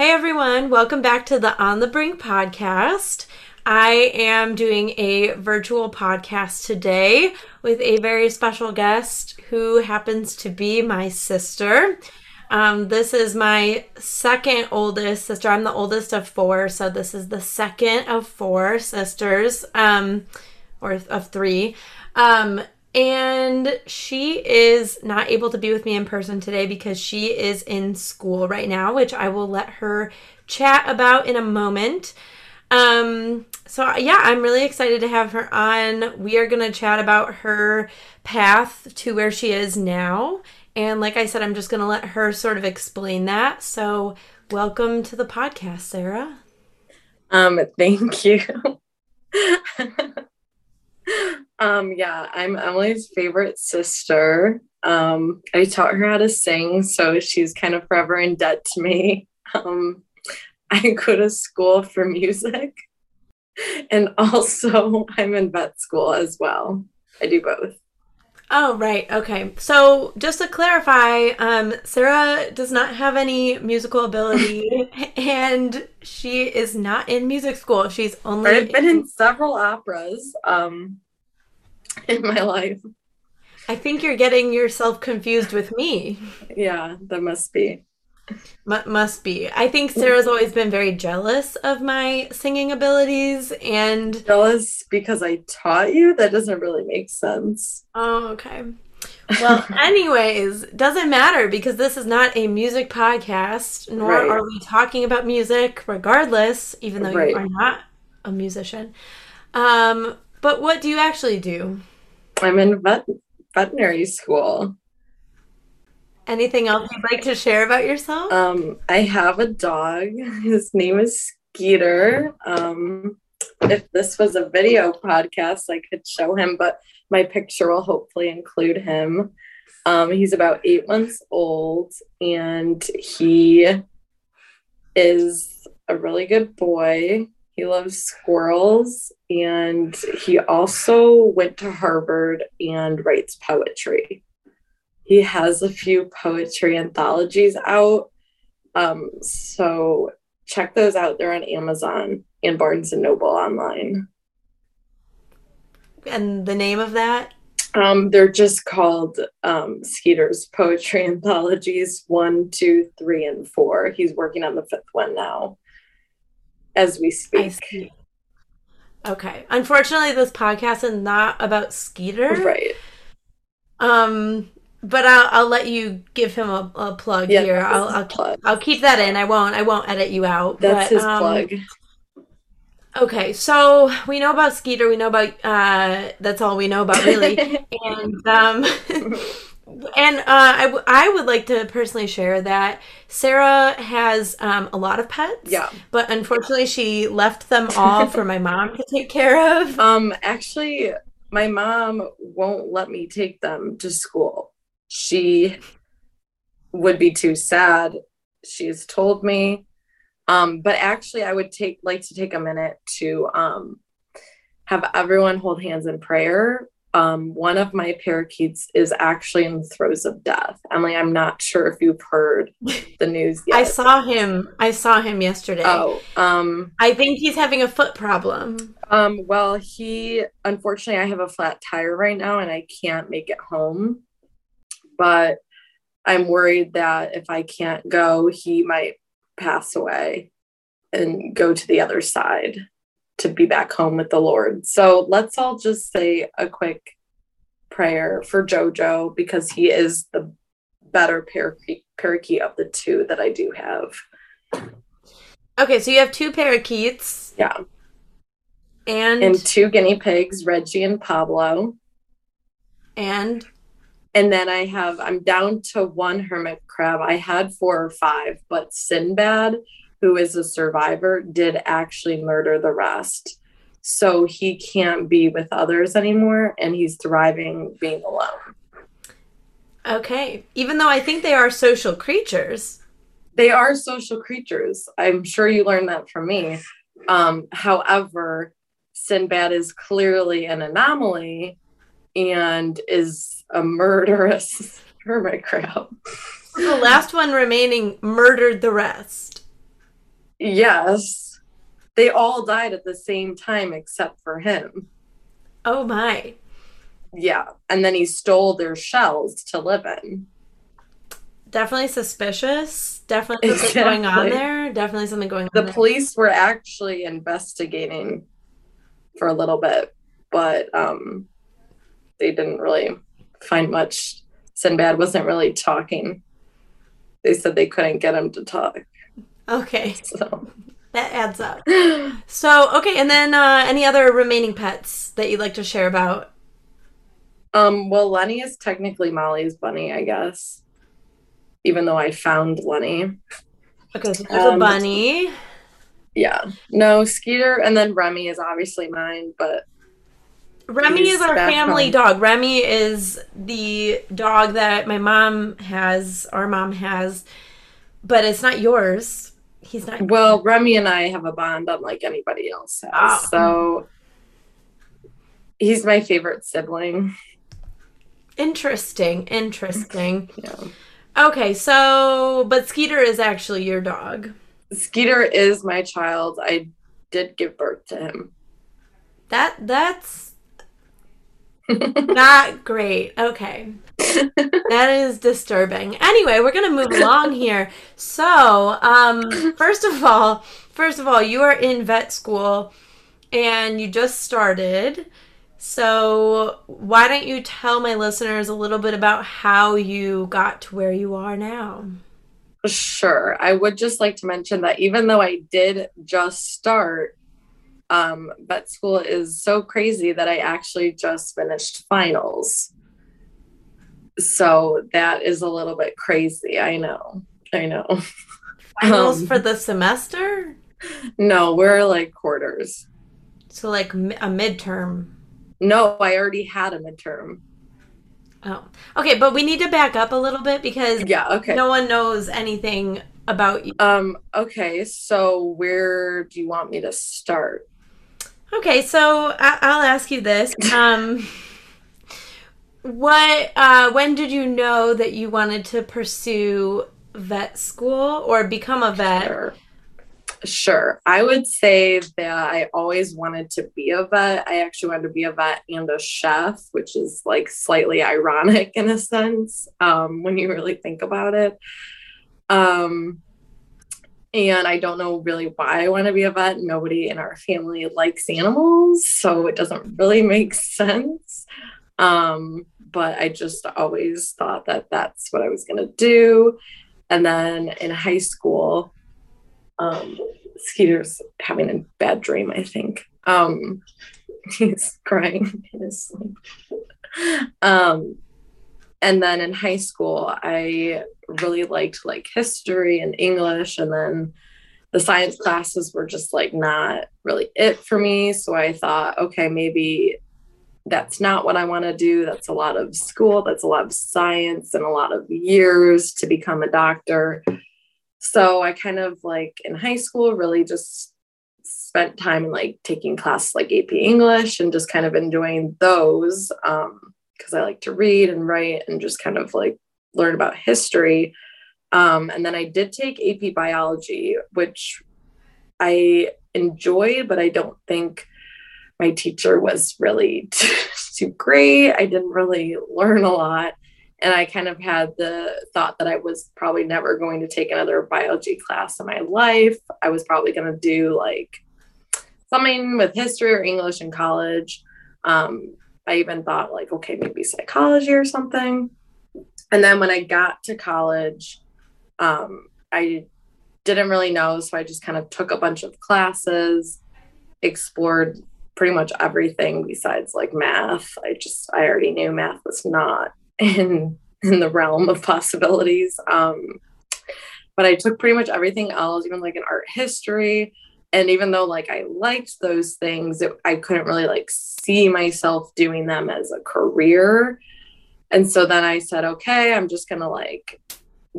Hey everyone, welcome back to the On the Brink podcast. I am doing a virtual podcast today with a very special guest who happens to be my sister. Um, this is my second oldest sister. I'm the oldest of four, so this is the second of four sisters, um, or of three. Um, and she is not able to be with me in person today because she is in school right now, which I will let her chat about in a moment. Um, so yeah, I'm really excited to have her on. We are going to chat about her path to where she is now. And like I said, I'm just going to let her sort of explain that. So welcome to the podcast, Sarah. Um, thank you. Um, yeah, I'm Emily's favorite sister. Um, I taught her how to sing, so she's kind of forever in debt to me. Um, I go to school for music, and also I'm in vet school as well. I do both. Oh, right. Okay. So, just to clarify, um, Sarah does not have any musical ability and she is not in music school. She's only. I've been in several operas. Um, in my life. I think you're getting yourself confused with me. Yeah, that must be. M- must be. I think Sarah's always been very jealous of my singing abilities and jealous because I taught you. That doesn't really make sense. Oh, okay. Well, anyways, doesn't matter because this is not a music podcast, nor right. are we talking about music, regardless, even though right. you are not a musician. Um, but what do you actually do? I'm in vet- veterinary school. Anything else you'd like to share about yourself? Um, I have a dog. His name is Skeeter. Um, if this was a video podcast, I could show him, but my picture will hopefully include him. Um, he's about eight months old and he is a really good boy. He loves squirrels and he also went to Harvard and writes poetry. He has a few poetry anthologies out. Um, so check those out. They're on Amazon and Barnes and Noble online. And the name of that? Um, they're just called um, Skeeter's Poetry Anthologies one, two, three, and four. He's working on the fifth one now as we speak. Okay. Unfortunately, this podcast is not about Skeeter. Right. Um, but I'll I'll let you give him a, a plug yeah, here. I'll I'll, plug. I'll keep that in. I won't I won't edit you out. That's but, his um, plug. Okay, so we know about Skeeter. We know about uh, that's all we know about really, and um, and uh, I, w- I would like to personally share that Sarah has um, a lot of pets. Yeah. But unfortunately, she left them all for my mom to take care of. Um, actually, my mom won't let me take them to school. She would be too sad. She's told me. Um, but actually, I would take like to take a minute to um, have everyone hold hands in prayer um, one of my parakeets is actually in the throes of death. Emily, I'm not sure if you've heard the news yet. I saw him. I saw him yesterday. Oh, um, I think he's having a foot problem. Um, well, he unfortunately, I have a flat tire right now, and I can't make it home. But I'm worried that if I can't go, he might pass away and go to the other side to be back home with the Lord. So let's all just say a quick prayer for Jojo because he is the better parakeet, parakeet of the two that I do have. Okay, so you have two parakeets. Yeah. And and two guinea pigs, Reggie and Pablo. And and then I have I'm down to one hermit crab. I had four or five, but Sinbad who is a survivor, did actually murder the rest. So he can't be with others anymore and he's thriving being alone. Okay. Even though I think they are social creatures. they are social creatures. I'm sure you learned that from me. Um, however, Sinbad is clearly an anomaly and is a murderous hermit crab. The last one remaining murdered the rest. Yes. They all died at the same time except for him. Oh my. Yeah. And then he stole their shells to live in. Definitely suspicious. Definitely something Exactly. going on there. Definitely something going on The there. police were actually investigating for a little bit, but um they didn't really find much. Sinbad wasn't really talking. They said they couldn't get him to talk. Okay, So that adds up. So, okay, and then uh, any other remaining pets that you'd like to share about? Um, well, Lenny is technically Molly's bunny, I guess. Even though I found Lenny. Okay, so there's a Um, bunny. Yeah. No, Skeeter and then Remy is obviously mine, but Remy is our family home. dog. Remy is the dog that my mom has, our mom has, but it's not yours. He's not. well, Remy and I have a bond unlike anybody else has. Oh. So he's my favorite sibling. Interesting. Interesting. Yeah. Okay, so, but Skeeter is actually your dog. Skeeter is my child. I did give birth to him. That that's not great. Okay. that is disturbing. Anyway, we're gonna move along here. So, um, first of all, first of all, you are in vet school and you just started. So, why don't you tell my listeners a little bit about how you got to where you are now? Sure. I would just like to mention that even though I did just start, um, vet school is so crazy that I actually just finished finals. So that is a little bit crazy. I know. I know. Finals Um, for the semester? No, we're like quarters. So, like mi- a midterm. No, I already had a midterm. Oh, okay, but we need to back up a little bit because Yeah, okay. no one knows anything about you. Um, okay, so where do you want me to start? Okay, so I- I'll ask you this: um, what, uh, when did you know that you wanted to pursue vet school or become a vet? Sure. Sure. I would say that I always wanted to be a vet. I actually wanted to be a vet and a chef, which is like slightly ironic in a sense um, when you really think about it. Um, and I don't know really why I want to be a vet. Nobody in our family likes animals, so it doesn't really make sense. Um, but I just always thought that that's what I was going to do. And then in high school, um, Skeeter's having a bad dream, I think. Um, he's crying in his sleep. Um, and then in high school, I really liked like history and English, and then the science classes were just like not really it for me. So I thought, okay, maybe that's not what I want to do. That's a lot of school, that's a lot of science, and a lot of years to become a doctor. So I kind of like in high school really just spent time like taking classes like AP English and just kind of enjoying those um because I like to read and write and just kind of like learn about history. Um, and then I did take AP biology, which I enjoyed, but I don't think my teacher was really too great. I didn't really learn a lot. And I kind of had the thought that I was probably never going to take another biology class in my life. I was probably going to do like something with history or English in college. Um, I even thought, like, okay, maybe psychology or something. And then when I got to college, um, I didn't really know. So I just kind of took a bunch of classes, explored pretty much everything besides like math. I just, I already knew math was not in in the realm of possibilities. Um, but I took pretty much everything else, even like an art history. And even though like I liked those things, it, I couldn't really like see myself doing them as a career. And so then I said, okay, I'm just gonna like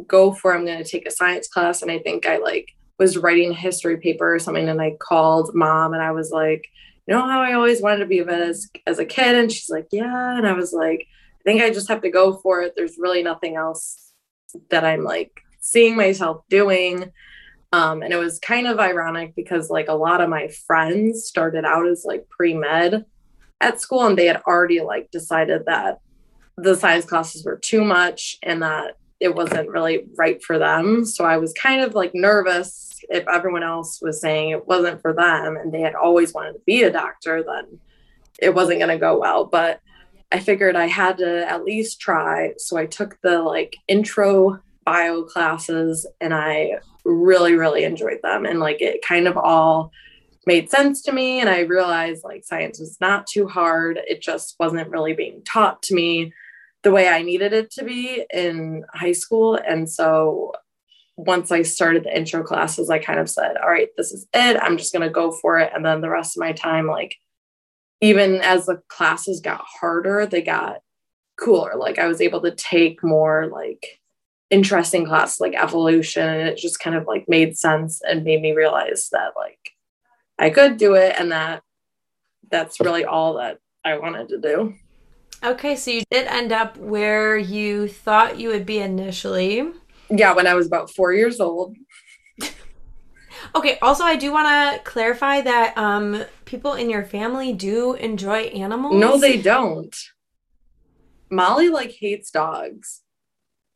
go for I'm going to take a science class. And I think I like was writing a history paper or something. And I called mom and I was like, you know how I always wanted to be a vet as, as a kid? And she's like, yeah. And I was like, I think I just have to go for it. There's really nothing else that I'm like seeing myself doing. Um, and it was kind of ironic because like a lot of my friends started out as like pre-med at school and they had already like decided that the science classes were too much and that it wasn't really right for them. So I was kind of like nervous if everyone else was saying it wasn't for them and they had always wanted to be a doctor, then it wasn't going to go well. But I figured I had to at least try. So I took the like intro bio classes and I really, really enjoyed them. And like it kind of all made sense to me. And I realized like science was not too hard. It just wasn't really being taught to me the way I needed it to be in high school. And so once I started the intro classes, I kind of said, all right, this is it. I'm just going to go for it. And then the rest of my time, like, even as the classes got harder, they got cooler. Like, I was able to take more, like, interesting class like evolution. And it just kind of like made sense and made me realize that, like, I could do it and that that's really all that I wanted to do. Okay, so you did end up where you thought you would be initially. Yeah, when I was about four years old. okay, also, I do want to clarify that um, people in your family do enjoy animals. No, they don't. Molly like hates dogs.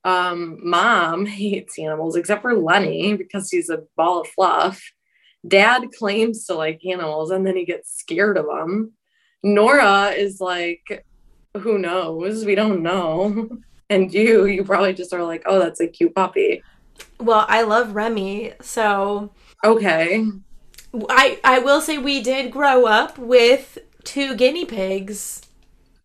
Um, mom hates animals except for Lenny because he's a ball of fluff. Dad claims to like animals and then he gets scared of them. Nora is like who knows? We don't know. And you, you probably just are like, oh, that's a cute puppy. Well, I love Remy, so okay. I I will say we did grow up with two guinea pigs.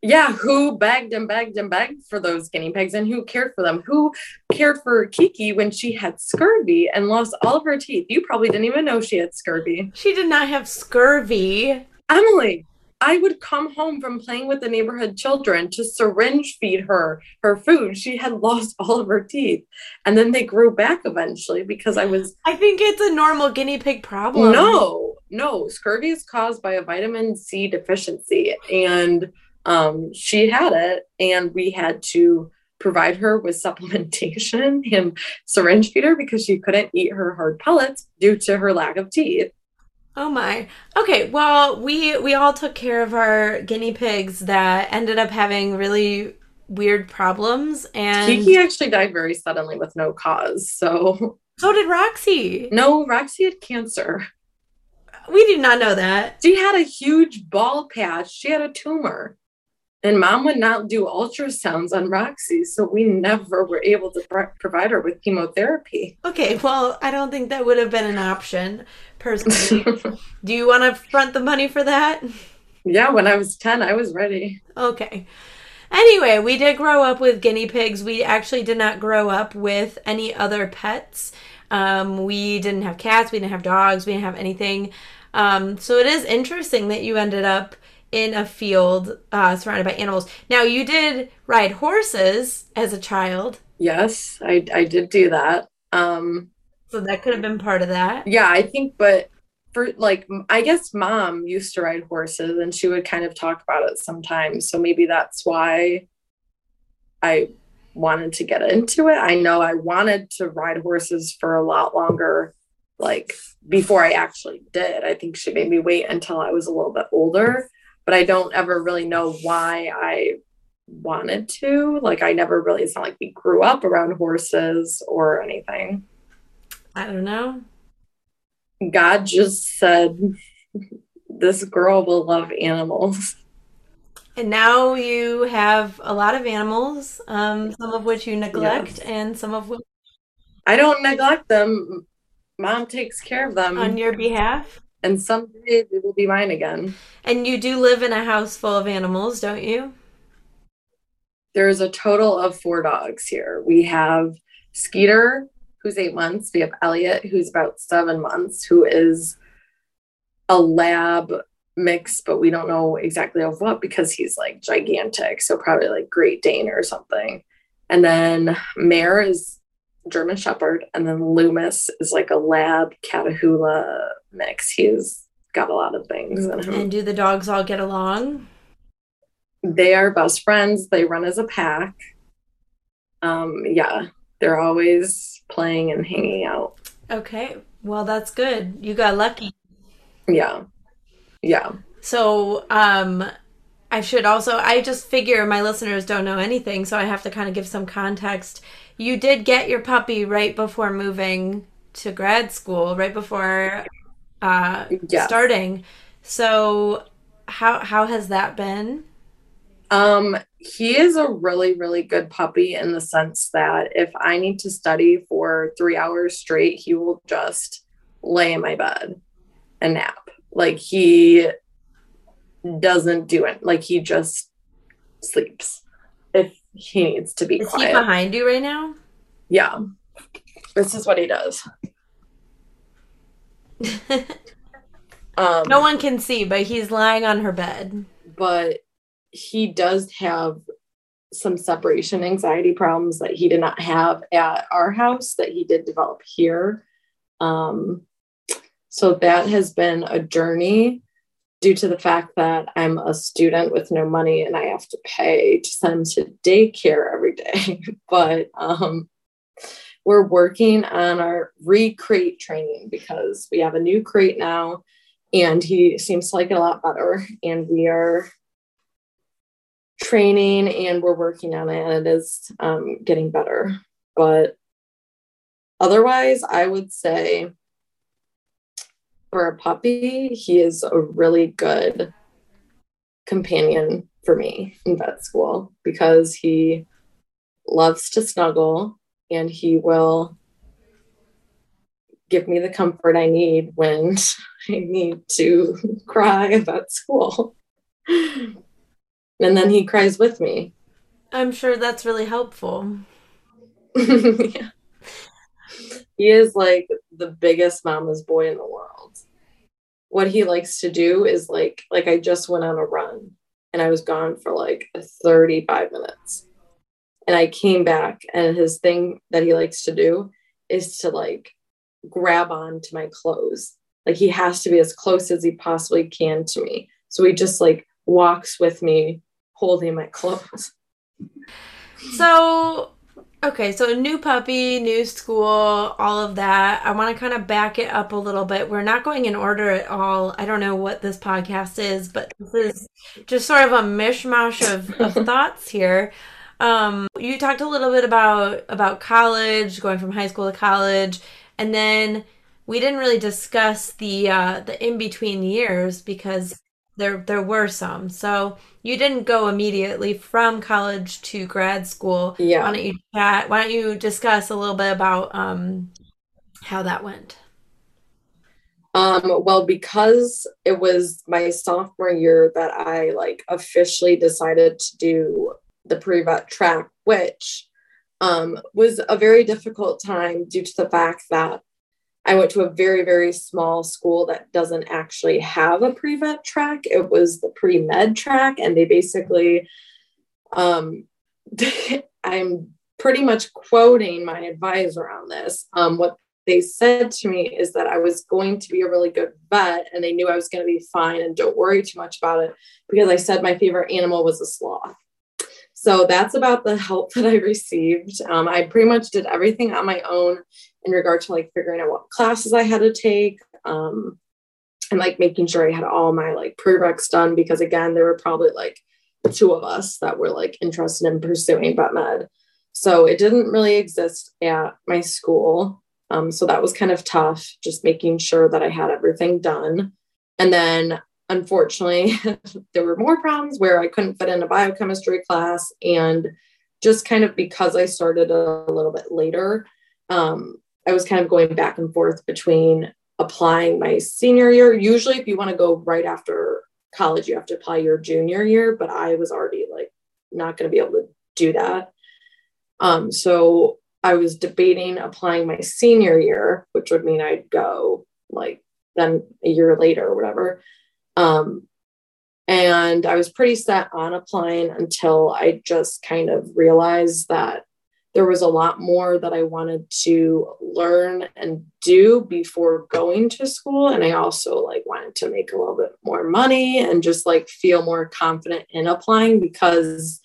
Yeah, who begged and begged and begged for those guinea pigs and who cared for them? Who cared for Kiki when she had scurvy and lost all of her teeth? You probably didn't even know she had scurvy. She did not have scurvy. Emily, I would come home from playing with the neighborhood children to syringe feed her her food. She had lost all of her teeth. And then they grew back eventually because I was. I think it's a normal guinea pig problem. No, no. Scurvy is caused by a vitamin C deficiency. And um, she had it, and we had to provide her with supplementation and syringe feed her because she couldn't eat her hard pellets due to her lack of teeth. Oh my. Okay, well, we we all took care of our guinea pigs that ended up having really weird problems and Kiki actually died very suddenly with no cause. So So did Roxy. No, Roxy had cancer. We did not know that. She had a huge ball patch. She had a tumor. And mom would not do ultrasounds on Roxy, so we never were able to pro- provide her with chemotherapy. Okay, well, I don't think that would have been an option, personally. do you want to front the money for that? Yeah, when I was 10, I was ready. Okay. Anyway, we did grow up with guinea pigs. We actually did not grow up with any other pets. Um, we didn't have cats, we didn't have dogs, we didn't have anything. Um, so it is interesting that you ended up in a field uh, surrounded by animals. Now, you did ride horses as a child. Yes, I, I did do that. Um, so that could have been part of that. Yeah, I think, but for like, I guess mom used to ride horses and she would kind of talk about it sometimes. So maybe that's why I wanted to get into it. I know I wanted to ride horses for a lot longer, like before I actually did. I think she made me wait until I was a little bit older but I don't ever really know why I wanted to. Like, I never really, it's not like we grew up around horses or anything. I don't know. God just said, this girl will love animals. And now you have a lot of animals, um, some of which you neglect, yes. and some of which I don't neglect them. Mom takes care of them on your behalf and someday they will be mine again. And you do live in a house full of animals, don't you? There's a total of four dogs here. We have Skeeter, who's eight months. We have Elliot, who's about seven months, who is a lab mix, but we don't know exactly of what because he's like gigantic. So probably like Great Dane or something. And then Mare is German Shepherd, and then Loomis is like a lab Catahoula mix. He's got a lot of things in him. And do the dogs all get along? They are best friends. They run as a pack. Um, yeah, they're always playing and hanging out. Okay. Well, that's good. You got lucky. Yeah. Yeah. So, um, I should also, I just figure my listeners don't know anything, so I have to kind of give some context. You did get your puppy right before moving to grad school, right before uh, Yeah. starting. So, how how has that been? Um, he is a really, really good puppy in the sense that if I need to study for three hours straight, he will just lay in my bed and nap. Like he doesn't do it. Like he just sleeps if he needs to be Is he quiet. behind you right now? Yeah. This is what he does. Um, no one can see, but he's lying on her bed. but he does have some separation anxiety problems that he did not have at our house that he did develop here. Um, so that has been a journey due to the fact that I'm a student with no money and I have to pay to send him to daycare every day. but um, we're working on our recrate training because we have a new crate now and he seems to like it a lot better. And we are training and we're working on it and it is um, getting better. But otherwise i would say for a puppy he is a really good companion for me in vet school because he loves to snuggle and he will give me the comfort i need when i need to cry about school and then he cries with me. I'm sure that's really helpful. Yeah. He is like the biggest mama's boy in the world. What he likes to do is like like I just went on a run and I was gone for like 35 minutes. And I came back and his thing that he likes to do is to like grab on to my clothes. Like he has to be as close as he possibly can to me. So he just like walks with me holding my clothes. So, okay, so new puppy, new school, all of that. I want to kind of back it up a little bit. We're not going in order at all. I don't know what this podcast is, but this is just sort of a mishmash of, of thoughts here. Um, you talked a little bit about about college, going from high school to college, and then we didn't really discuss the uh, the in between years because there there were some. So you didn't go immediately from college to grad school. Yeah. Why don't you chat? Why don't you discuss a little bit about um, how that went? Um, well, because it was my sophomore year that I like officially decided to do the pre-vet track, which um, was a very difficult time due to the fact that I went to a very, very small school that doesn't actually have a pre-vet track. It was the pre-med track, and they basically, um, I'm pretty much quoting my advisor on this. Um, what they said to me is that I was going to be a really good vet, and they knew I was going to be fine, and don't worry too much about it because I said my favorite animal was a sloth. So that's about the help that I received. Um, I pretty much did everything on my own in regard to like figuring out what classes I had to take um, and like making sure I had all my like prereqs done because again, there were probably like two of us that were like interested in pursuing vet med. So it didn't really exist at my school. Um, so that was kind of tough, just making sure that I had everything done. And then unfortunately, there were more problems where I couldn't fit in a biochemistry class. And just kind of because I started a, little bit later, um, I was kind of going back and forth between applying my senior year. Usually, if you want to go right after college, you have to apply your junior year, but I was already like not going to be able to do that. Um, so I was debating applying my senior year, which would mean I'd go like then a year later or whatever. Um, and I was pretty set on applying until I just kind of realized that there was a lot more that I wanted to learn and do before going to school. And I also like wanted to make a little bit more money and just like feel more confident in applying because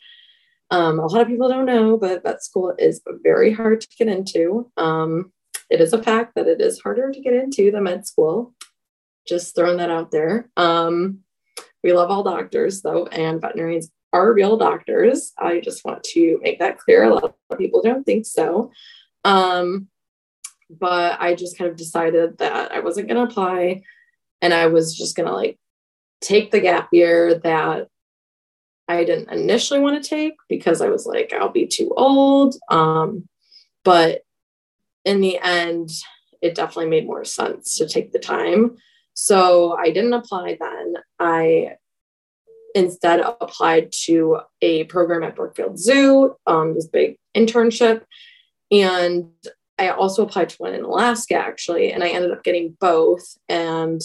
um, a lot of people don't know, but vet school is very hard to get into. Um, it is a fact that it is harder to get into than med school. Just throwing that out there. Um, we love all doctors though, and veterinarians are real doctors. I just want to make that clear. A lot of people don't think so. Um, but I just kind of decided that I wasn't going to apply and I was just going to like take the gap year that I didn't initially want to take because I was like, I'll be too old. Um, but in the end, it definitely made more sense to take the time. So I didn't apply then. I instead applied to a program at Brookfield Zoo, um, this big internship. And I also applied to one in Alaska, actually, and I ended up getting both. And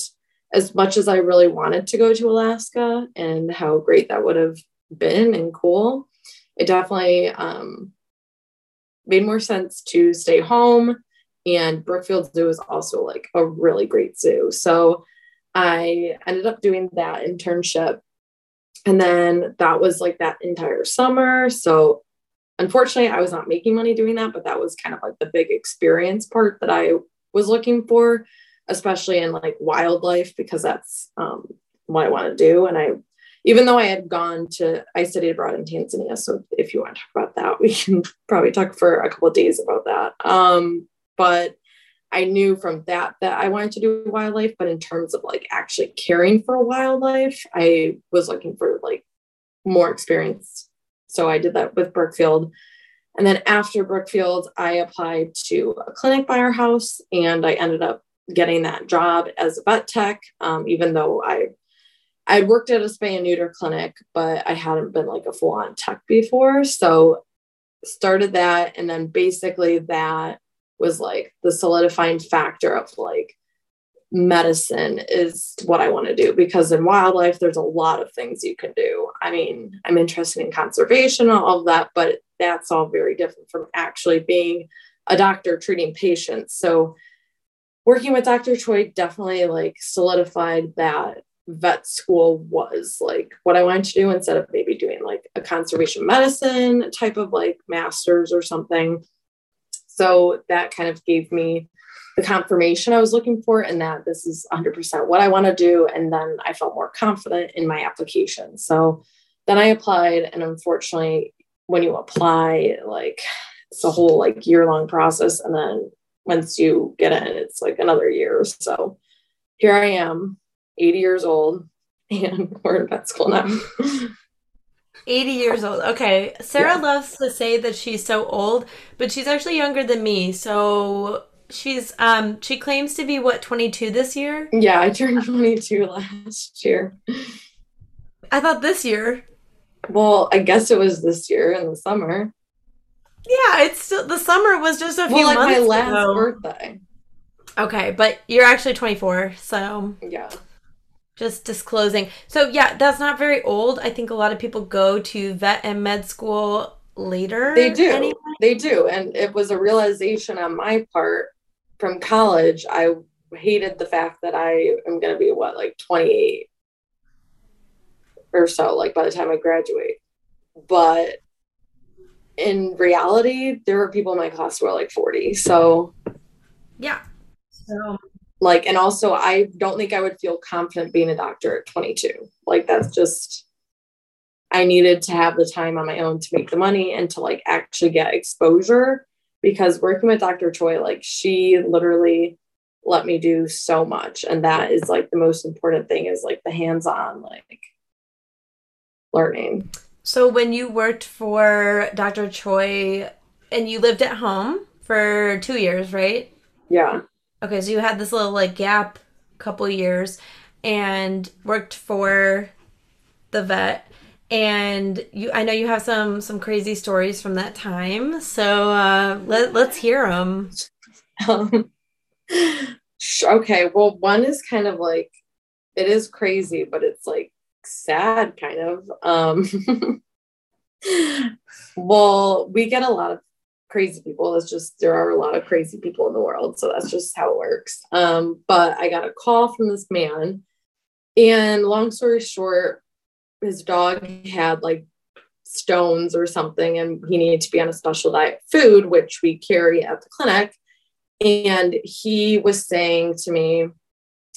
as much as I really wanted to go to Alaska and how great that would have been and cool, it definitely um, made more sense to stay home. And Brookfield Zoo is also like a really great zoo. So I ended up doing that internship and then that was like that entire summer. So unfortunately, I was not making money doing that, but that was kind of like the big experience part that I was looking for, especially in like wildlife, because that's um, what I want to do. And I, even though I had gone to, I studied abroad in Tanzania. So if you want to talk about that, we can probably talk for a couple days about that. Um, but I knew from that that I wanted to do wildlife, but in terms of like actually caring for wildlife, I was looking for like more experience. So I did that with Brookfield. And then after Brookfield, I applied to a clinic by our house and I ended up getting that job as a vet tech, um, even though I I'd worked at a spay and neuter clinic, but I hadn't been like a full on tech before. So started that. And then basically that was like the solidifying factor of like medicine is what I want to do because in wildlife there's a lot of things you can do. I mean, I'm interested in conservation and all of that, but that's all very different from actually being a doctor treating patients. So working with Dr. Choi definitely like solidified that vet school was like what I wanted to do instead of maybe doing like a conservation medicine type of like masters or something. So that kind of gave me the confirmation I was looking for, and that this is 100% what I want to do. And then I felt more confident in my application. So then I applied, and unfortunately, when you apply, like it's a whole like year long process, and then once you get in, it's like another year. So here I am, 80 years old, and we're in vet school now. 80 years old. Okay. Sarah yeah. loves to say that she's so old, but she's actually younger than me. So she's um she claims to be what 22 this year? Yeah, I turned 22 last year. I thought this year. Well, I guess it was this year in the summer. Yeah, it's still the summer was just a few well, like months my last ago. birthday. Okay, but you're actually 24, so yeah just disclosing. So yeah, that's not very old. I think a lot of people go to vet and med school later. They do. Anyway. They do. And it was a realization on my part from college. I hated the fact that I am going to be what like 28 or so like by the time I graduate. But in reality, there were people in my class who were like 40. So yeah. So like and also i don't think i would feel confident being a doctor at 22 like that's just i needed to have the time on my own to make the money and to like actually get exposure because working with dr choi like she literally let me do so much. And that is like the most important thing is like the hands-on like learning. So when you worked for dr choi and you lived at home for two years right? Yeah Okay, so you had this little like gap couple years and worked for the vet and you I know you have some some crazy stories from that time. So uh let let's hear them. Um, okay, well one is kind of like it is crazy, but it's like sad kind of. Um well, we get a lot of crazy people. It's just there are a lot of crazy people in the world. So that's just how it works. Um, but I got a call from this man. And long story short, his dog had like stones or something, and he needed to be on a special diet food, which we carry at the clinic. And he was saying to me,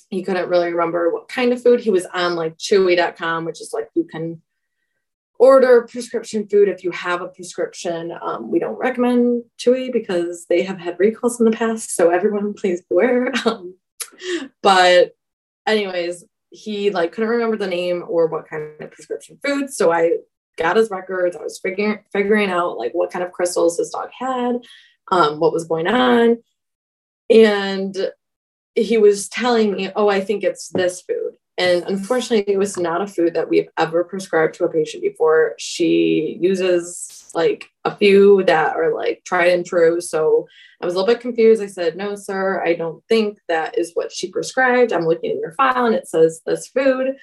he couldn't really remember what kind of food. He was on like chewy.com, which is like you can order prescription food if you have a prescription. Um, we don't recommend Chewy because they have had recalls in the past. So everyone please beware. Um, but anyways, he like couldn't remember the name or what kind of prescription food. So I got his records. I was figuring figuring out like what kind of crystals his dog had, um, what was going on. And he was telling me, oh, I think it's this food. And unfortunately, it was not a food that we've ever prescribed to a patient before. She uses like a few that are like tried and true. So I was a little bit confused. I said, No, sir, I don't think that is what she prescribed. I'm looking in your file and it says this food.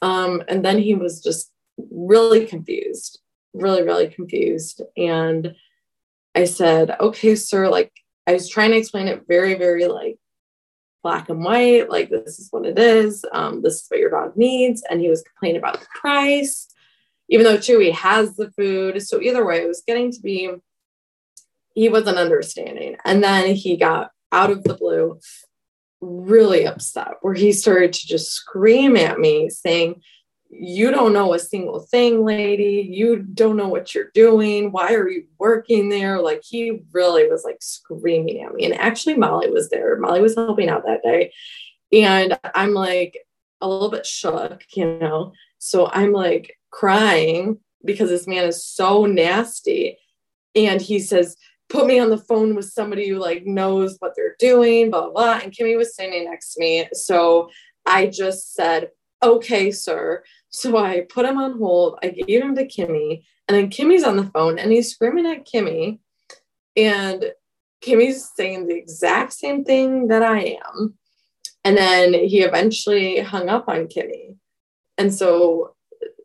Um, and then he was just really confused, really, really confused. And I said, Okay, sir, like I was trying to explain it very, very like black and white, like this is what it is, um, this is what your dog needs. And he was complaining about the price, even though Chewy has the food. So either way, it was getting to be he wasn't understanding. And then he got out of the blue really upset where he started to just scream at me saying you don't know a single thing, lady. You don't know what you're doing. Why are you working there? Like he really was like screaming at me. And actually, Molly was there. Molly was helping out that day. And I'm like a little bit shook, you know. So I'm like crying because this man is so nasty. And he says, put me on the phone with somebody who like knows what they're doing, blah, blah, blah. And Kimmy was standing next to me. So I just said, okay, sir. So I put him on hold. I gave him to Kimmy, and then Kimmy's on the phone and he's screaming at Kimmy. And Kimmy's saying the exact same thing that I am. And then he eventually hung up on Kimmy. And so,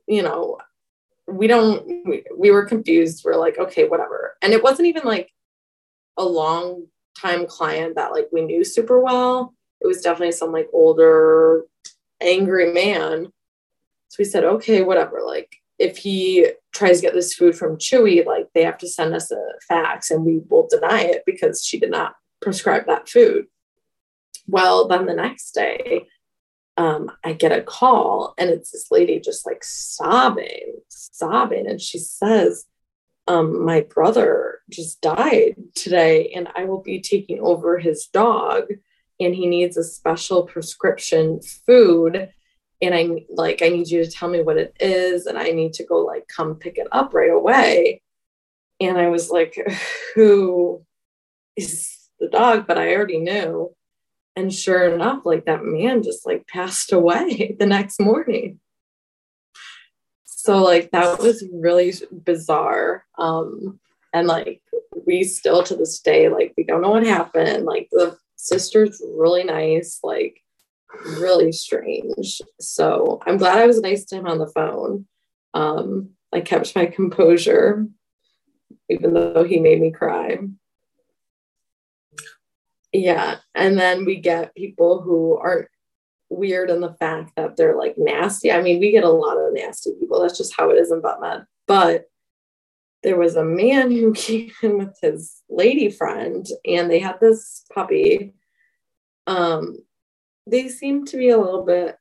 you know, we don't, we, we were confused. We're like, okay, whatever. And it wasn't even like a long time client that like we knew super well. It was definitely some like older, angry man so we said, okay, whatever. Like, if he tries to get this food from Chewy, like they have to send us a fax and we will deny it because she did not prescribe that food. Well, then the next day, um, I get a call and it's this lady just like sobbing, sobbing. And she says, um, My brother just died today and I will be taking over his dog and he needs a special prescription food and I'm like I need you to tell me what it is and I need to go like come pick it up right away. And I was like, who is the dog? But I already knew. And sure enough, like that man just like passed away the next morning. So like that was really bizarre. Um and like we still to this day, like we don't know what happened. Like the sister's really nice. Like really strange. So I'm glad I was nice to him on the phone. Um, I kept my composure, even though he made me cry. Yeah. And then we get people who aren't weird in the fact that they're like nasty. I mean, we get a lot of nasty people. That's just how it is in vet med. But there was a man who came in with his lady friend and they had this puppy. Um, they seemed to be a little bit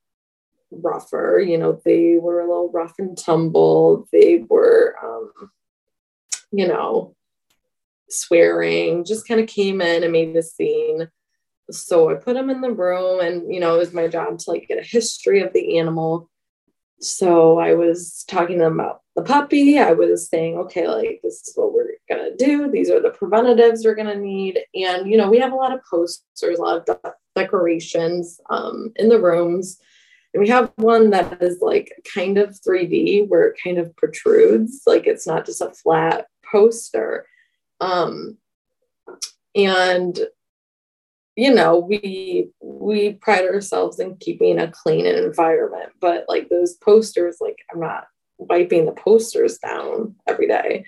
rougher. You know, they were a little rough and tumble. They were, um, you know, swearing, just kind of came in and made a scene. So I put them in the room, and you know, it was my job to like get a history of the animal. So I was talking to them about the puppy. I was saying, okay, like this is what we're gonna do. These are the preventatives we're gonna need. And you know, we have a lot of posters, a lot of decorations um, in the rooms. And we have one that is like kind of 3D where it kind of protrudes, like it's not just a flat poster. Um, and you know, we we pride ourselves in keeping a clean environment, but like those posters, like I'm not wiping the posters down every day.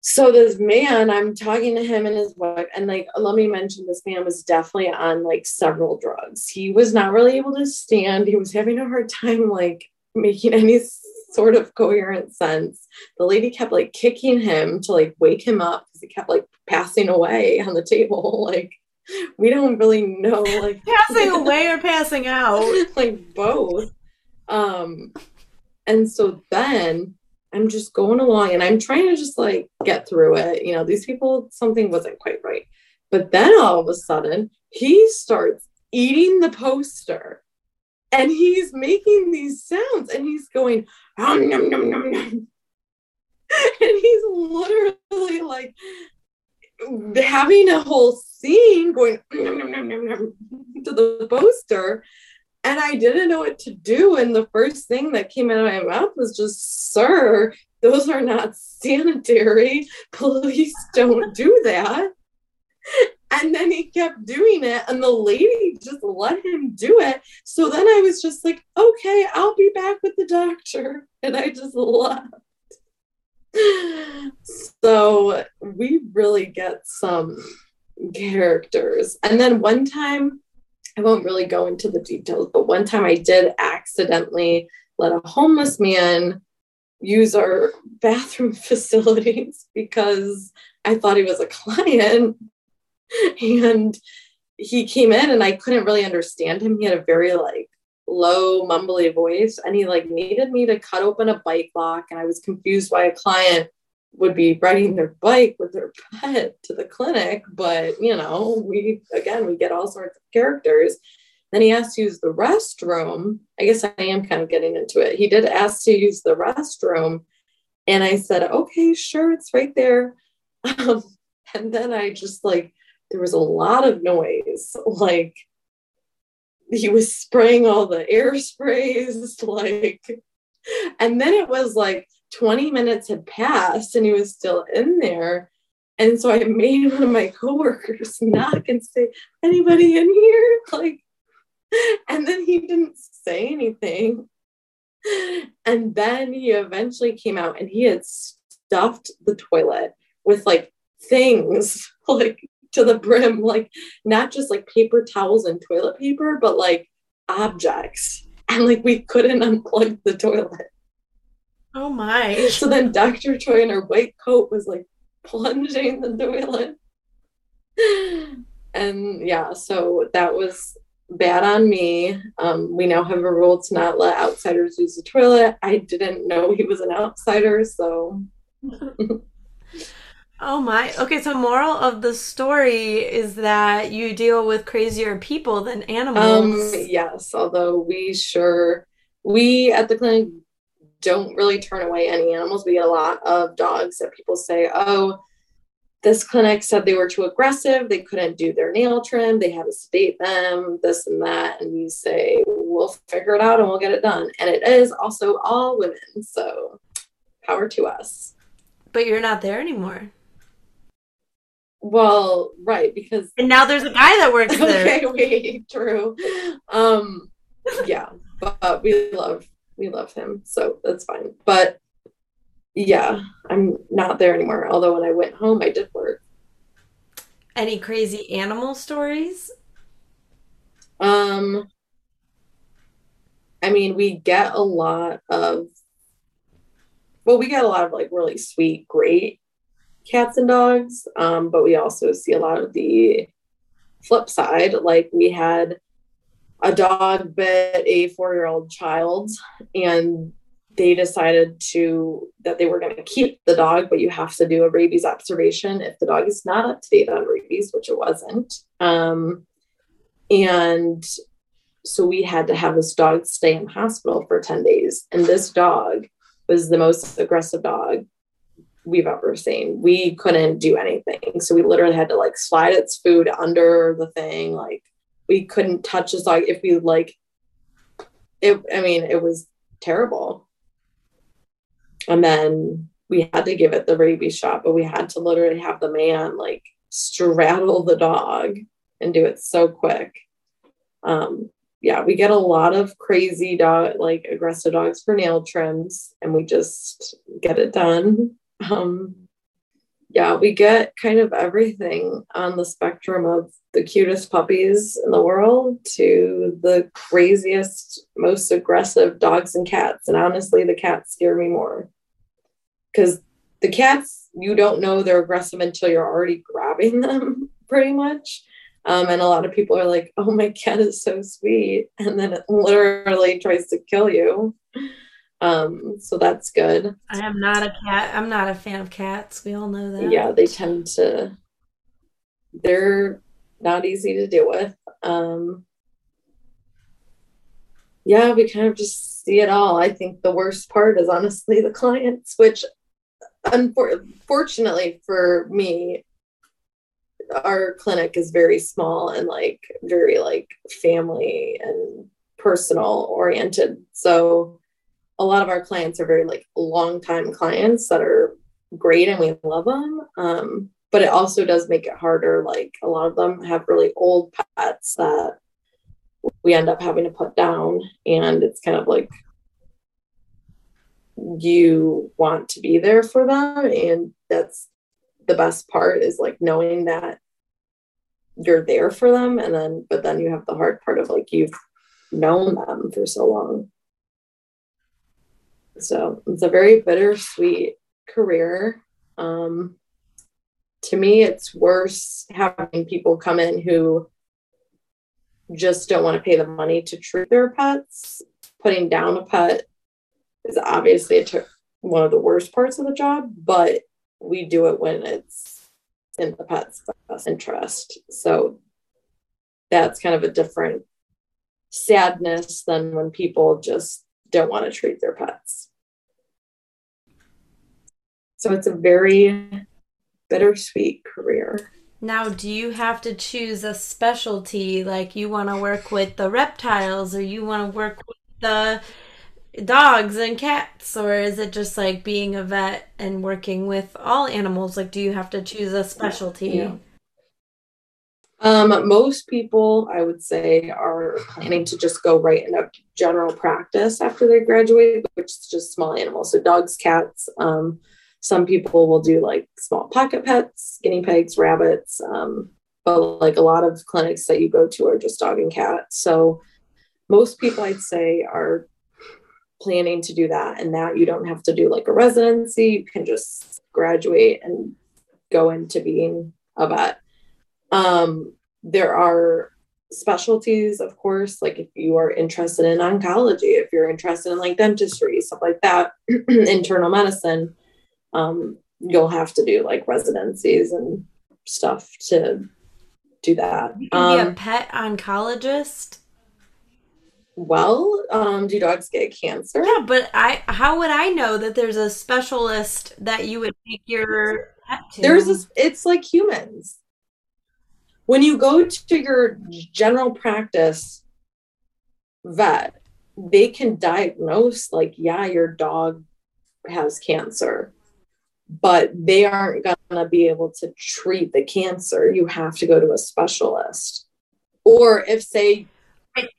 so this man, I'm talking to him and his wife, and like, let me mention this man was definitely on like several drugs. He was not really able to stand. He was having a hard time like making any sort of coherent sense. The lady kept like kicking him to like wake him up because he kept like passing away on the table. Like, we don't really know like passing away or passing out. like both. Um, and so then I'm just going along and I'm trying to just like get through it. You know, these people, something wasn't quite right. But then all of a sudden, he starts eating the poster and he's making these sounds and he's going, nom, nom, nom, nom. and he's literally like having a whole scene going to the poster and I didn't know what to do. And the first thing that came out of my mouth was just, Sir, those are not sanitary. Please don't do that. And then he kept doing it, and the lady just let him do it. So then I was just like, okay, I'll be back with the doctor. And I just left. So we really get some characters. And then one time, I won't really go into the details, but one time I did accidentally let a homeless man use our bathroom facilities because I thought he was a client. And he came in and I couldn't really understand him. He had a very like low, mumbly voice, and he like needed me to cut open a bike lock. And I was confused why a client would be riding their bike with their pet to the clinic. But, you know, we, again, we get all sorts of characters. Then he asked to use the restroom. I guess I am kind of getting into it. He did ask to use the restroom. And I said, okay, sure, it's right there. Um, and then I just like, there was a lot of noise. Like, he was spraying all the air sprays, like, and then it was like 20 minutes had passed and he was still in there. And so I made one of my coworkers knock and say, anybody in here? Like, and then he didn't say anything. And then he eventually came out and he had stuffed the toilet with like things like to the brim, like not just like paper towels and toilet paper, but like objects. And like we couldn't unplug the toilet. Oh my. So then Dr. Choi in her white coat was like plunging the toilet. And yeah, so that was bad on me. Um, we now have a rule to not let outsiders use the toilet. I didn't know he was an outsider, so. oh my. Okay, so moral of the story is that you deal with crazier people than animals. Um, yes, although we sure we at the clinic don't really turn away any animals. We get a lot of dogs that people say, oh, this clinic said they were too aggressive. They couldn't do their nail trim. They had to sedate them, this and that. And you say, we'll figure it out and we'll get it done. And it is also all women. So power to us. But you're not there anymore. Well, right, because and now there's a guy that works there. Okay, wait, true. Um, yeah, but we love we love him, so that's fine. But yeah, I'm not there anymore. Although when I went home, I did work. Any crazy animal stories? Um, I mean, we get a lot of, well, we get a lot of like really sweet, great cats and dogs. Um, but we also see a lot of the flip side. Like we had a dog bit a four year old child and they decided to that they were going to keep the dog but you have to do a rabies observation if the dog is not up to date on rabies which it wasn't um, and so we had to have this dog stay in hospital for 10 days and this dog was the most aggressive dog we've ever seen. We couldn't do anything. So we literally had to like slide its food under the thing. Like we couldn't touch this dog if we like it i mean it was terrible. And then we had to give it the rabies shot but we had to literally have the man like straddle the dog and do it so quick. Um yeah we get a lot of crazy dog like aggressive dogs for nail trims and we just get it done um yeah, we get kind of everything on the spectrum of the cutest puppies in the world to the craziest, most aggressive dogs and cats. And honestly, the cats scare me more because the cats, you don't know they're aggressive until you're already grabbing them, pretty much. Um, and a lot of people are like, oh, my cat is so sweet. And then it literally tries to kill you. Um, so that's good. I am not a cat. I'm not a fan of cats. We all know that. Yeah, they tend to. They're not easy to deal with. Um, yeah, we kind of just see it all. I think the worst part is honestly the clients, which unfortunately for me, our clinic is very small and like very like family and personal oriented. So a lot of our clients are very like long time clients that are great and we love them. Um, but it also does make it harder. Like a lot of them have really old pets that we end up having to put down, and it's kind of like you want to be there for them, and that's the best part is like knowing that you're there for them and then but then you have the hard part of like you've known them for so long so it's a very bittersweet career. Um, to me, it's worse having people come in who just don't want to pay the money to treat their pets. Putting down a pet is obviously one of the worst parts of the job, but we do it when it's in the pet's best interest. So that's kind of a different sadness than when people just don't want to treat their pets. So it's a very bittersweet career. Now, do you have to choose a specialty? Like you want to work with the reptiles or you want to work with the dogs and cats? Or is it just like being a vet and working with all animals? Like, do you have to choose a specialty? Yeah. Um, most people, I would say, are planning to just go right into general practice after they graduate, which is just small animals. So dogs, cats, um, some people will do like small pocket pets, guinea pigs, rabbits. Um, but like a lot of clinics that you go to are just dog and cat. So most people I'd say are planning to do that and that you don't have to do like a residency. You can just graduate and go into being a vet. Um, there are specialties, of course, like if you are interested in oncology, if you're interested in like dentistry, stuff like that, internal medicine, um, you'll have to do like residencies and stuff to do that. You can um, be a pet oncologist. Well, um, do dogs get cancer? Yeah, but I how would I know that there's a specialist that you would take your pet to? There's a, it's like humans. When you go to your general practice vet, they can diagnose like, yeah, your dog has cancer but they aren't going to be able to treat the cancer. You have to go to a specialist. Or if, say,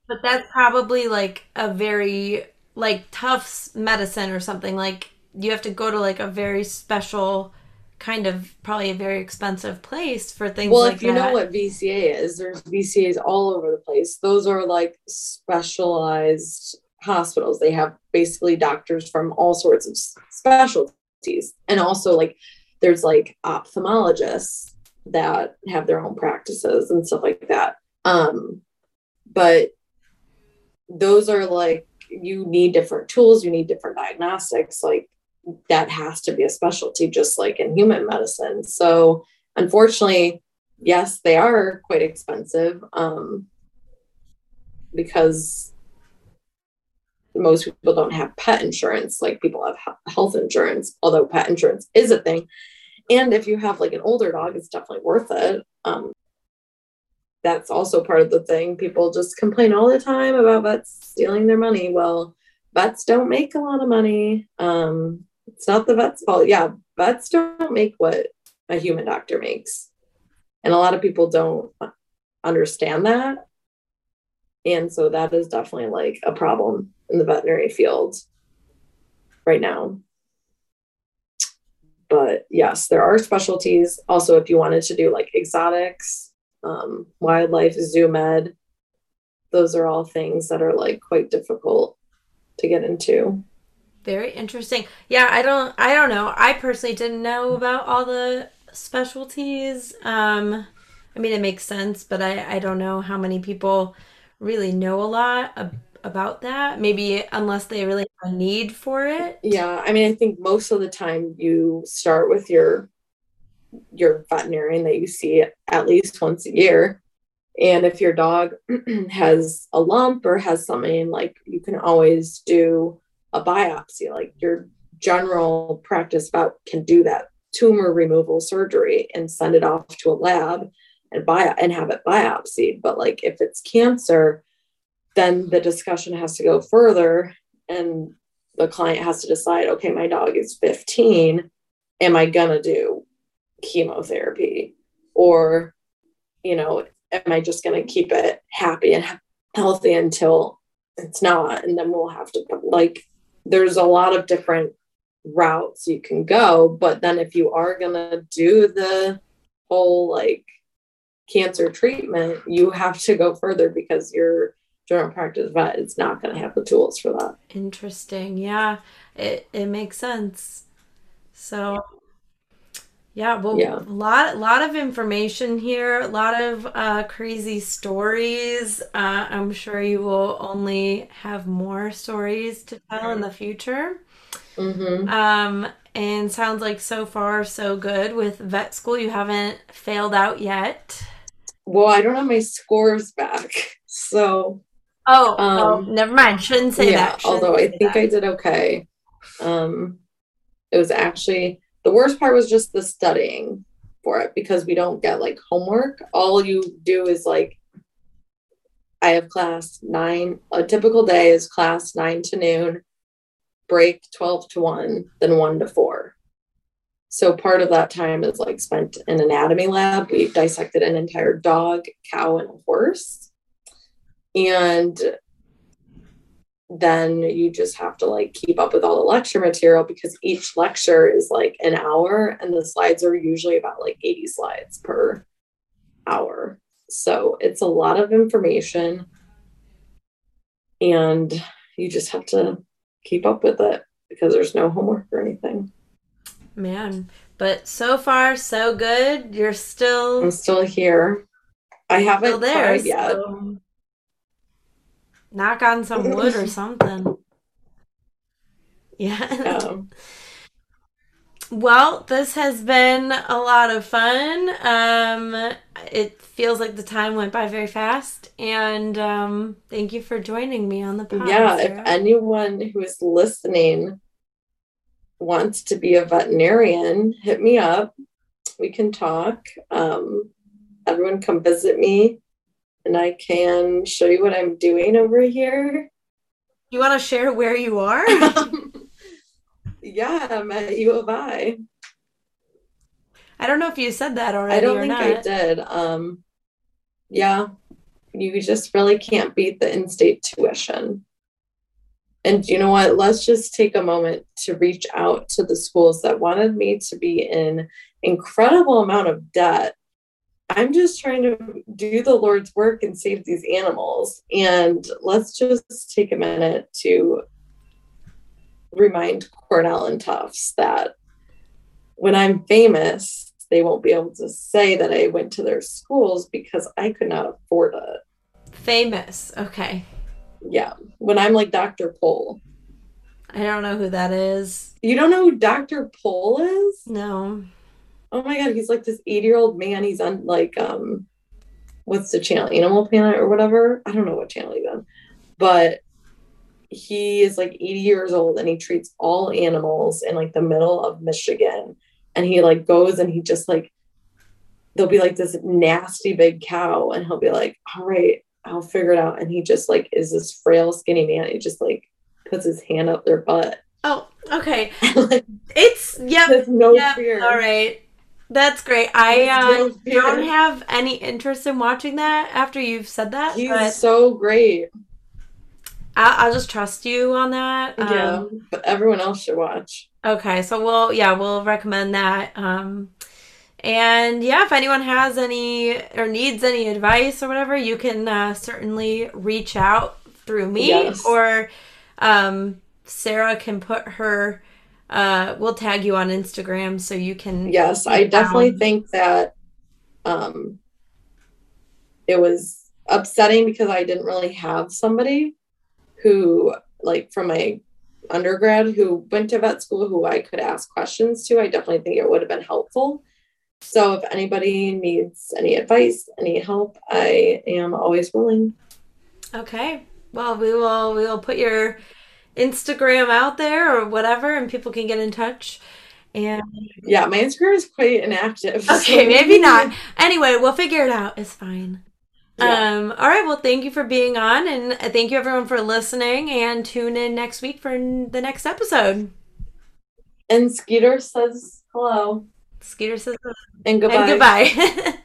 but that's probably like a very like tough medicine or something like you have to go to like a very special kind of probably a very expensive place for things well like if you that. know what vca is there's vcas all over the place those are like specialized hospitals they have basically doctors from all sorts of specialties specialties. And also like there's like ophthalmologists that have their own practices and stuff like that. Um, but those are like you need different tools, you need different diagnostics. Like that has to be a specialty, just like in human medicine. So unfortunately, yes, they are quite expensive um, because most people don't have pet insurance like people have health insurance although pet insurance is a thing. And if you have like an older dog it's definitely worth it. Um, that's also part of the thing. People just complain all the time about vets stealing their money. Well vets don't make a lot of money. Um, it's not the vet's fault yeah vets don't make what a human doctor makes and a lot of people don't understand that and so that is definitely like a problem in the veterinary field right now. but yes, there are specialties. Also, if you wanted to do like exotics, um, wildlife, zoo med, those are all things that are like quite difficult to get into. Very interesting. Yeah, I don't I don't know. I personally didn't know about all the specialties. Um I mean it makes sense, but I I don't know how many people really know a lot ab- about that. Maybe unless they really have a need for it. Yeah, I mean I think most of the time you start with your your veterinarian that you see at least once a year. And if your dog has a lump or has something like you can always do a biopsy, like your general practice vet can do that tumor removal surgery and send it off to a lab and bio and have it biopsied. But like if it's cancer, then the discussion has to go further and the client has to decide, okay, my dog is 15. Am I gonna do chemotherapy? Or, you know, am I just gonna keep it happy and healthy until it's not? And then we'll have to like there's a lot of different routes you can go. But then if you are gonna do the whole like cancer treatment, you have to go further because your general practice vet is not going to have the tools for that. Interesting. Yeah, it it makes sense. So yeah, well, Yeah. a lot, lot of information here, a lot of uh, crazy stories. Uh, I'm sure you will only have more stories to tell in the future. hmm Um, and sounds like so far so good with vet school. You haven't failed out yet. Well, I don't have my scores back. So, Oh, oh, Um, never mind. Shouldn't say yeah, that. Shouldn't although I think that. I did okay. Um, it was actually the worst part was just the studying for it because we don't get like homework. All you do is like, I have class nine, a typical day is class nine to noon, break 12 to one, then one to four. So part of that time is like spent in anatomy lab. We dissected an entire dog, cow, and horse. And then you just have to like keep up with all the lecture material because each lecture is like an hour and the slides are usually about like 80 slides per hour. So it's a lot of information and you just have to keep up with it because there's no homework or anything. Man, but so far so good. You're still I'm still here. I haven't there. tried yet. So knock on some wood or something. Yeah. Um, Well, this has been a lot of fun. Um, it feels like the time went by very fast, and um, thank you for joining me on the podcast. yeah, if anyone who is listening wants to be a veterinarian, hit me up. We can talk. Um, everyone come visit me and I can show you what I'm doing over here. you want to share where you are? yeah, I'm at U of I. I don't know if you said that already I don't think not. I did. Um, yeah, you just really can't beat the in-state tuition. And you know what? Let's just take a moment to reach out to the schools that wanted me to be in incredible amount of debt. I'm just trying to do the Lord's work and save these animals. And let's just take a minute to remind Cornell and Tufts that when I'm famous, they won't be able to say that I went to their schools because I could not afford it. Famous. Okay. Yeah. When I'm like Dr. Pol. I don't know who that is. You don't know who Dr. Pol is? No. Oh my god, he's like this 80 year old man. He's on like um what's the channel? Animal Planet or whatever. I don't know what channel he's on. But he is like 80 years old and he treats all animals in like the middle of Michigan. And he like goes and he just like there'll be like this nasty big cow and he'll be like, all right, I'll figure it out. And he just like is this frail, skinny man. He just like puts his hand up their butt. Oh, okay. Like It's yep. has no Yep. fear. All right. That's great. I uh, don't have any interest in watching that after you've said that, He's so great. I'll, I'll just trust you on that. Um, yeah, but everyone else should watch. Okay, so we'll yeah, we'll recommend that. Um and yeah, if anyone has any or needs any advice or whatever, you can uh, certainly reach out through me Yes. or um Sarah can put her uh we'll tag you on Instagram so you can Yes, I definitely think that um, it was upsetting because I didn't really have somebody who, like, from my undergrad who went to vet school who I could ask questions to. I definitely think it would have been helpful. So, if anybody needs any advice, any help, I am always willing. Okay. Well, we will we will put your Instagram out there or whatever and people can get in touch. And Yeah, my Instagram is quite inactive. okay, maybe not. Anyway, we'll figure it out. It's fine. Yeah. Um, all right. Well, thank you for being on, and thank you everyone for listening. And tune in next week for n- the next episode. And Skeeter says hello Skeeter says and goodbye. and goodbye.